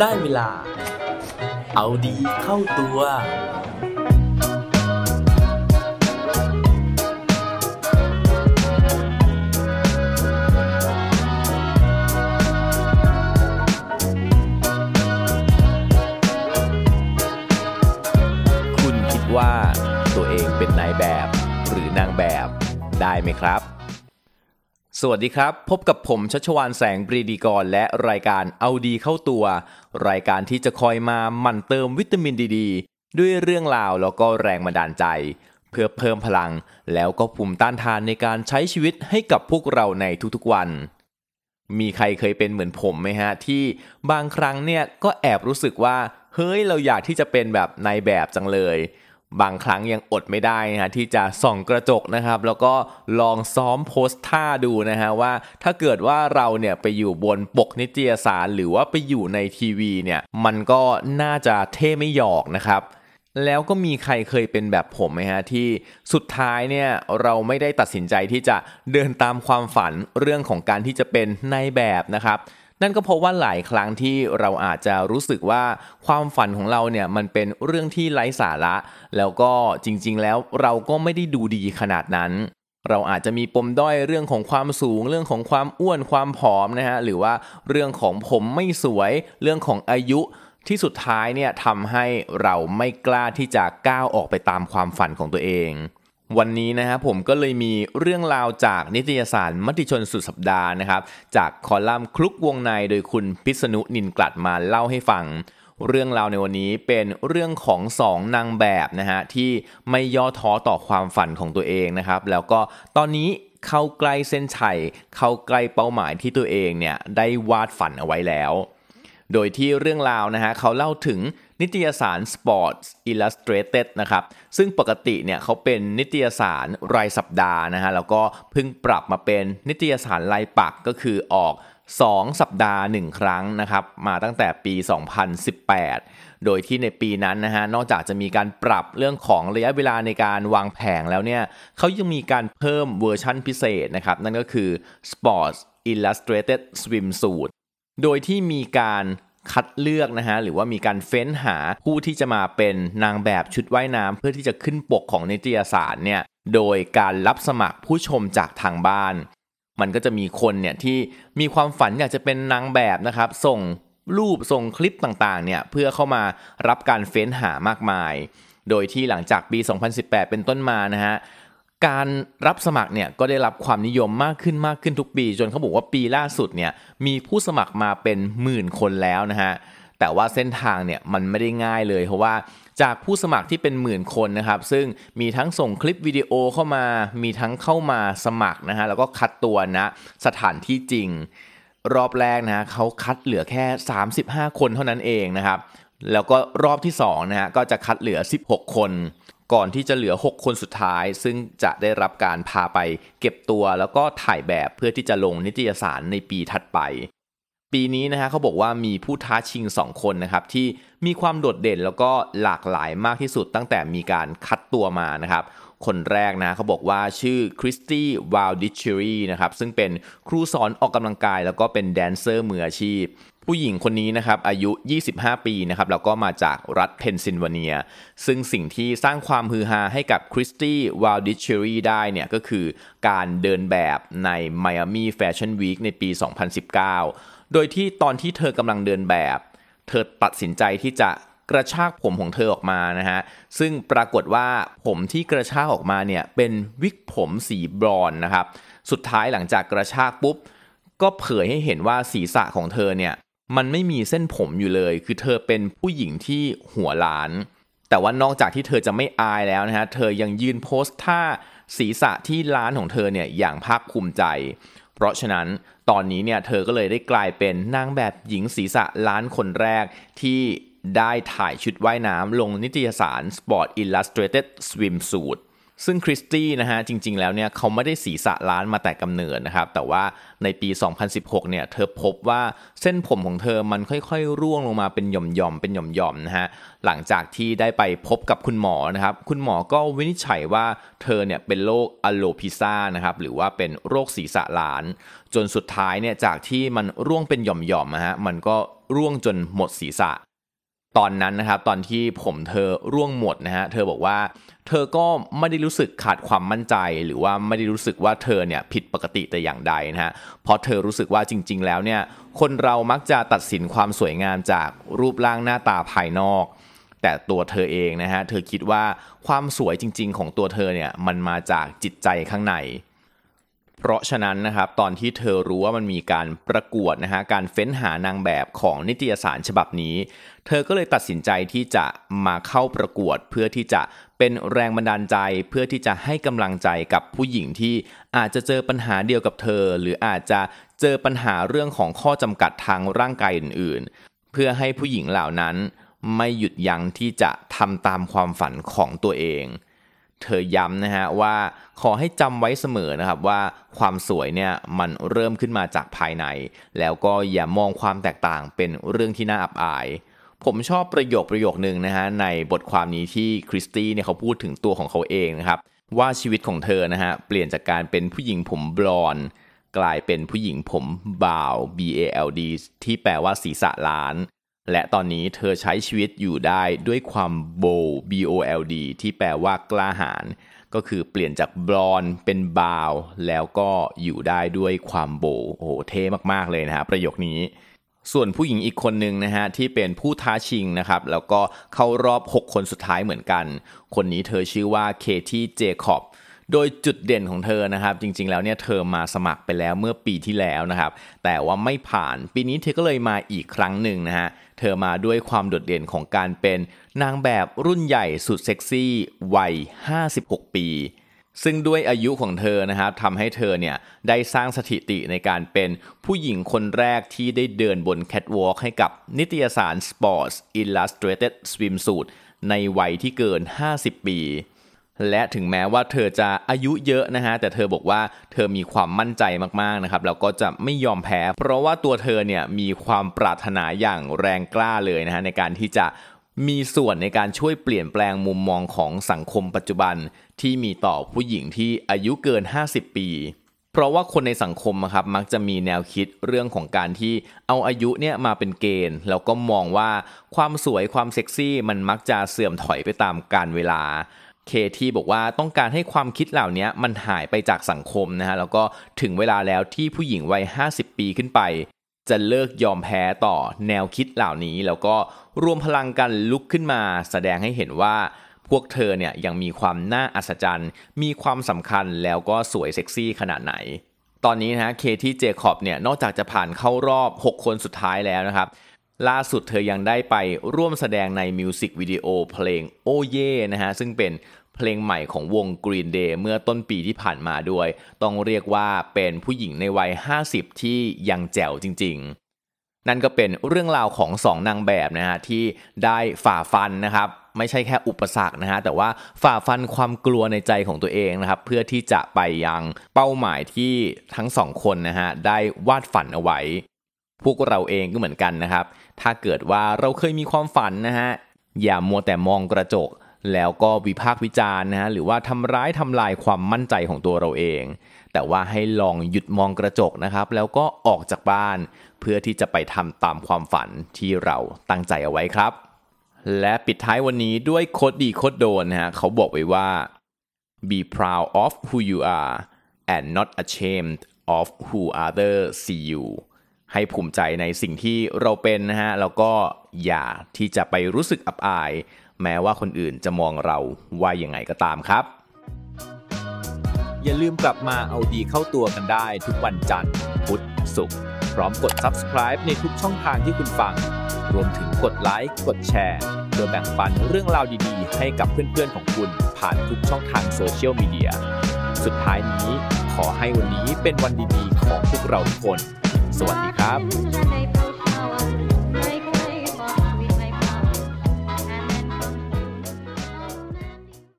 ได้เวลา เอาดีเข้าตัว คุณคิดว่าตัวเองเป็นนายแบบหรือนางแบบได้ไหมครับ สวัสดีครับ พบกับผมชัชวานแสงปรีดีกรและรายการเอาดีเข้าตัว รายการที่จะคอยมาหมั่นเติมวิตามินดีดด้วยเรื่องราวแล้วก็แรงบันดาลใจ เพื่อเพิ่มพลังแล้วก็ภูมิต้านทานในการใช้ชีวิตให้กับพวกเราในทุกๆวัน มีใครเคยเป็นเหมือนผมไหมฮะ ที่บางครั้งเนี่ยก็แอบรู้สึกว่า เฮ้ยเราอยากที่จะเป็นแบบนายแบบจังเลย บางครั้งยังอดไม่ได้นะฮะที่จะส่องกระจกนะครับ แล้วก็ลองซ้อมโพสท่าดูนะฮะว่าถ้าเกิดว่าเราเนี่ยไปอยู่บนปกนิตยสารหรือว่าไปอยู่ในทีวีเนี่ยมันก็น่าจะเท่ไม่หยอกนะครับแล้วก็มีใครเคยเป็นแบบผมไหมฮะที่สุดท้ายเนี่ยเราไม่ได้ตัดสินใจที่จะเดินตามความฝันเรื่องของการที่จะเป็นนายแบบนะครับ นั่นก็เพราะว่าหลายครั้งที่เราอาจจะรู้สึกว่าความฝันของเราเนี่ยมันเป็นเรื่องที่ไร้สาระ แล้วก็จริง ๆ แล้วเราก็ไม่ได้ดูดีขนาดนั้น เราอาจจะมีปมด้อยเรื่องของความสูง เรื่องของความอ้วนความผอมนะฮะหรือว่าเรื่องของผมไม่สวย เรื่องของอายุที่สุดท้ายเนี่ยทำให้เราไม่กล้าที่จะก้าวออกไปตามความฝันของตัวเอง วันนี้นะครับผมก็เลยมีเรื่องราวจากนิตยสารมติชนสุดสัปดาห์นะครับ จากคอลัมน์คลุกวงในโดยคุณพิษณุนินกลัดมาเล่าให้ฟัง เรื่องราวในวันนี้เป็นเรื่องของสองนางแบบนะฮะที่ไม่ย่อท้อต่อความฝันของตัวเองนะครับ แล้วก็ตอนนี้เข้าใกล้เส้นชัยเข้าใกล้เป้าหมายที่ตัวเองเนี่ยได้วาดฝันเอาไว้แล้ว โดยที่เรื่องราวนะฮะเขาเล่าถึงนิตยสาร Sports Illustrated นะครับ ซึ่งปกติเนี่ยเขาเป็นนิตยสารรายสัปดาห์นะฮะ แล้วก็เพิ่งปรับมาเป็นนิตยสารรายปักก็คือออก 2 สัปดาห์ 1 ครั้งนะครับ มาตั้งแต่ปี 2018 โดยที่ในปีนั้นนะฮะ นอกจากจะมีการปรับเรื่องของระยะเวลาในการวางแผงแล้วเนี่ยเขายังมีการเพิ่มเวอร์ชั่นพิเศษนะครับ นั่นก็คือ Sports Illustrated Swimsuit โดยที่มีการคัดเลือกนะฮะหรือว่ามีการเฟ้นหาผู้ที่จะมาเป็นนางแบบชุดว่ายน้ำเพื่อที่จะขึ้นปกของนิตยสารเนี่ยโดยการรับสมัครผู้ชมจากทางบ้าน มันก็จะมีคนเนี่ยที่มีความฝันอยากจะเป็นนางแบบนะครับ ส่งรูปส่งคลิปต่างๆเนี่ยเพื่อเข้ามารับการเฟ้นหามากมาย โดยที่หลังจากปี 2018 เป็นต้นมานะฮะ การรับสมัครเนี่ยก็ได้รับความนิยมมากขึ้นมากขึ้นทุกปี จนเขาบอกว่าปีล่าสุดเนี่ยมีผู้สมัครมาเป็นหมื่นคนแล้วนะฮะแต่ว่าเส้นทางเนี่ยมันไม่ได้ง่ายเลยเพราะว่าจากผู้สมัครที่เป็นหมื่นคนนะครับซึ่งมีทั้งส่งคลิปวิดีโอเข้ามา มีทั้งเข้ามาสมัครนะฮะแล้วก็คัดตัวนะสถานที่จริง รอบแรกนะเขาคัดเหลือแค่ 35 คนเท่านั้นเองนะครับแล้วก็รอบที่2นะฮะก็จะคัดเหลือ 16 คน ก่อนที่จะเหลือ 6 คนสุดท้าย ซึ่งจะได้รับการพาไปเก็บตัวแล้วก็ถ่ายแบบเพื่อที่จะลงนิตยสารในปีถัดไป ปีนี้นะฮะเขาบอกว่ามีผู้ท้าชิง 2 คนนะครับที่มีความโดดเด่นแล้วก็หลากหลายมากที่สุดตั้งแต่มีการคัดตัวมานะครับคนแรกนะเขาบอกว่าชื่อ Christie Valdiserri นะครับซึ่งเป็นครูสอนออกกำลังกายแล้วก็เป็นแดนเซอร์มืออาชีพ ผู้หญิงคนนี้นะครับอายุ 25 ปีนะครับแล้วก็มาจากรัฐเพนซิลเวเนีย ซึ่งสิ่งที่สร้างความฮือฮาให้กับ Christie Valdiserri ได้เนี่ยก็คือการเดินแบบใน Miami Fashion Week ในปี 2019 โดยที่ตอนที่เธอกำลังเดินแบบ เธอตัดสินใจที่จะกระชากผมของเธอออกมานะฮะ ซึ่งปรากฏว่าผมที่กระชากออกมาเนี่ยเป็นวิกผมสีบรอนซ์นะครับ สุดท้ายหลังจากกระชากปุ๊บ ก็เผยให้เห็นว่าศีรษะของเธอเนี่ย มันไม่มีเส้นผมอยู่เลย คือเธอเป็นผู้หญิงที่หัวล้าน แต่ว่านอกจากที่เธอจะไม่อายแล้วนะฮะ เธอยังยืนโพสท่าศีรษะที่ล้านของเธอเนี่ยอย่างภาคภูมิใจ เพราะฉะนั้นตอนนี้เนี่ยเธอก็เลยได้กลายเป็นนางแบบหญิงศีรษะล้านคนแรกที่ได้ถ่ายชุดว่ายน้ำลงนิตยสาร Sport Illustrated Swimsuit ซึ่งคริสตี้นะฮะจริง ๆ แล้วเนี่ยเขาไม่ได้ศีรษะล้านมาแต่กำเนิดนะครับ แต่ว่าในปี 2016 เนี่ยเธอพบว่าเส้นผมของเธอมันค่อยๆ ร่วงลงมาเป็นหย่อมๆเป็นหย่อมๆนะฮะหลังจากที่ได้ไปพบกับคุณหมอนะครับ คุณหมอก็วินิจฉัยว่าเธอเนี่ยเป็นโรคอะโลพิซานะครับหรือว่าเป็นโรคศีรษะล้าน จนสุดท้ายเนี่ยจากที่มันร่วงเป็นหย่อมๆนะฮะมันก็ร่วงจนหมดศีรษะ ตอนนั้นนะครับตอนที่ผมเธอร่วงหมดนะฮะเธอบอกว่า เธอก็ไม่ได้รู้สึกขาดความมั่นใจ หรือว่าไม่ได้รู้สึกว่าเธอเนี่ยผิดปกติแต่อย่างใดนะฮะเพราะเธอรู้สึกว่าจริง ๆ แล้วเนี่ยคนเรามักจะตัดสินความสวยงามจากรูปร่างหน้าตาภายนอก แต่ตัวเธอเองนะฮะเธอคิดว่าความสวยจริง ๆ ของตัวเธอเนี่ยมันมาจากจิตใจข้างใน เพราะฉะนั้นนะครับตอนที่เธอรู้ว่ามันมีการประกวดนะฮะการเฟ้นหานางแบบของนิตยสารฉบับนี้ เธอก็เลยตัดสินใจที่จะมาเข้าประกวด เพื่อที่จะเป็นแรงบันดาลใจ เพื่อที่จะให้กำลังใจกับผู้หญิงที่อาจจะเจอปัญหาเดียวกับเธอ หรืออาจจะเจอปัญหาเรื่องของข้อจำกัดทางร่างกายอื่น ๆ เพื่อให้ผู้หญิงเหล่านั้นไม่หยุดยั้งที่จะทำตามความฝันของตัวเอง เธอย้ำนะฮะว่าขอให้จำไว้เสมอนะครับว่าความสวยเนี่ยมันเริ่มขึ้นมาจากภายใน แล้วก็อย่ามองความแตกต่างเป็นเรื่องที่น่าอับอาย ผมชอบประโยคประโยคนึงนะฮะในบทความนี้ที่คริสตี้เนี่ยเขาพูดถึงตัวของเขาเองนะครับว่าชีวิตของเธอนะฮะเปลี่ยนจากการเป็นผู้หญิงผมบลอนกลายเป็นผู้หญิงผมบาว B A L D ที่แปลว่าศีรษะล้าน และตอนนี้เธอใช้ชีวิตอยู่ได้ด้วยความโบ B O L D ที่แปลว่ากล้าหาญก็คือเปลี่ยนจากบลอนเป็นบาว แล้วก็อยู่ได้ด้วยความโบโอ้โหเท่มากๆเลยนะฮะประโยคนี้ ส่วนผู้หญิงอีกคนหนึ่งนะฮะที่เป็นผู้ท้าชิงนะครับแล้วก็เข้ารอบ 6 คนสุดท้ายเหมือนกัน คนนี้เธอชื่อว่าเคที่เจคอบโดยจุดเด่นของเธอนะครับ จริงๆแล้วเนี่ยเธอมาสมัครไปแล้วเมื่อปีที่แล้วนะครับ แต่ว่าไม่ผ่านปีนี้เธอก็เลยมาอีกครั้งหนึ่งนะฮะ เธอมาด้วยความโดดเด่นของการเป็นนางแบบรุ่นใหญ่สุดเซ็กซี่วัย 56 ปี ซึ่งด้วยอายุของเธอนะครับทำให้เธอเนี่ยได้สร้างสถิติในการเป็นผู้หญิงคนแรกที่ได้เดินบนแคทวอล์กให้กับนิตยสาร Sports Illustrated Swimsuit ในวัยที่เกิน 50 ปี และถึงแม้ว่าเธอจะอายุเยอะนะฮะแต่เธอบอกว่าเธอมีความมั่นใจมากๆนะครับแล้วก็จะไม่ยอมแพ้ เพราะว่าตัวเธอเนี่ยมีความปรารถนาอย่างแรงกล้าเลยนะฮะในการที่จะมีส่วนในการช่วยเปลี่ยนแปลงมุมมองของสังคมปัจจุบัน ที่มีต่อผู้หญิงที่อายุเกิน 50 ปี เพราะว่าคนในสังคมครับมักจะมีแนวคิดเรื่องของการที่เอาอายุเนี่ยมาเป็นเกณฑ์แล้วก็มองว่าความสวยความเซ็กซี่มันมักจะเสื่อมถอยไปตามกาลเวลา เคที่บอกว่าต้องการให้ความคิดเหล่านี้มันหายไปจากสังคมนะฮะแล้วก็ถึงเวลาแล้วที่ผู้หญิงวัย 50 ปีขึ้นไป จะเลิกยอมแพ้ต่อแนวคิดเหล่านี้ แล้วก็รวมพลังกันลุกขึ้นมาแสดงให้เห็นว่าพวกเธอเนี่ยยังมีความน่าอัศจรรย์ มีความสำคัญแล้วก็สวยเซ็กซี่ขนาดไหน ตอนนี้นะฮะเคที่เจคอบเนี่ยนอกจากจะผ่านเข้ารอบ 6 คนสุดท้ายแล้วนะครับ ล่าสุดเธอยังได้ไปร่วมแสดงในมิวสิกวิดีโอเพลงโอเย่นะฮะซึ่งเป็นเพลงใหม่ของวง Green Day เมื่อต้นปีที่ผ่านมาด้วย ต้องเรียกว่าเป็นผู้หญิงในวัย 50 ที่ยังแจ๋วจริง ๆ นั่นก็เป็นเรื่องราวของสองนางแบบนะฮะที่ได้ฝ่าฟันนะครับไม่ใช่แค่อุปสรรคนะฮะแต่ว่าฝ่าฟันความกลัวในใจของตัวเองนะครับเพื่อที่จะไปยังเป้าหมายที่ทั้งสองคนนะฮะได้วาดฝันเอาไว้ พวกเราเองก็เหมือนกันนะครับ ถ้าเกิดว่าเราเคยมีความฝันนะฮะอย่ามัวแต่มองกระจก แล้วก็วิพากษ์วิจารณ์นะฮะหรือว่าทำร้ายทำลายความมั่นใจของตัวเราเอง แต่ว่าให้ลองหยุดมองกระจกนะครับ แล้วก็ออกจากบ้าน เพื่อที่จะไปทำตามความฝันที่เราตั้งใจเอาไว้ครับ และปิดท้ายวันนี้ด้วยโคดดีโคดโดนนะฮะเขาบอกไว้ว่า be proud of who you are and not ashamed of who others see you ให้ภูมิใจในสิ่งที่เราเป็นนะฮะแล้วก็อย่าที่จะไปรู้สึกอับอาย แม้ว่าคนอื่นจะมองเราว่ายังไงก็ตามครับ อย่าลืมกลับมาเอาดีเข้าตัวกันได้ทุกวันจันทร์พุธศุกร์พร้อมกด subscribe ในทุกช่องทางที่คุณฟัง รวมถึงกดไลค์กดแชร์เพื่อแบ่งปันเรื่องราวดีๆ ให้กับเพื่อนๆของคุณผ่านทุกช่องทางโซเชียลมีเดียสุดท้ายนี้ขอให้วันนี้เป็นวันดีๆของพวกเราทุกคน สวัสดีครับ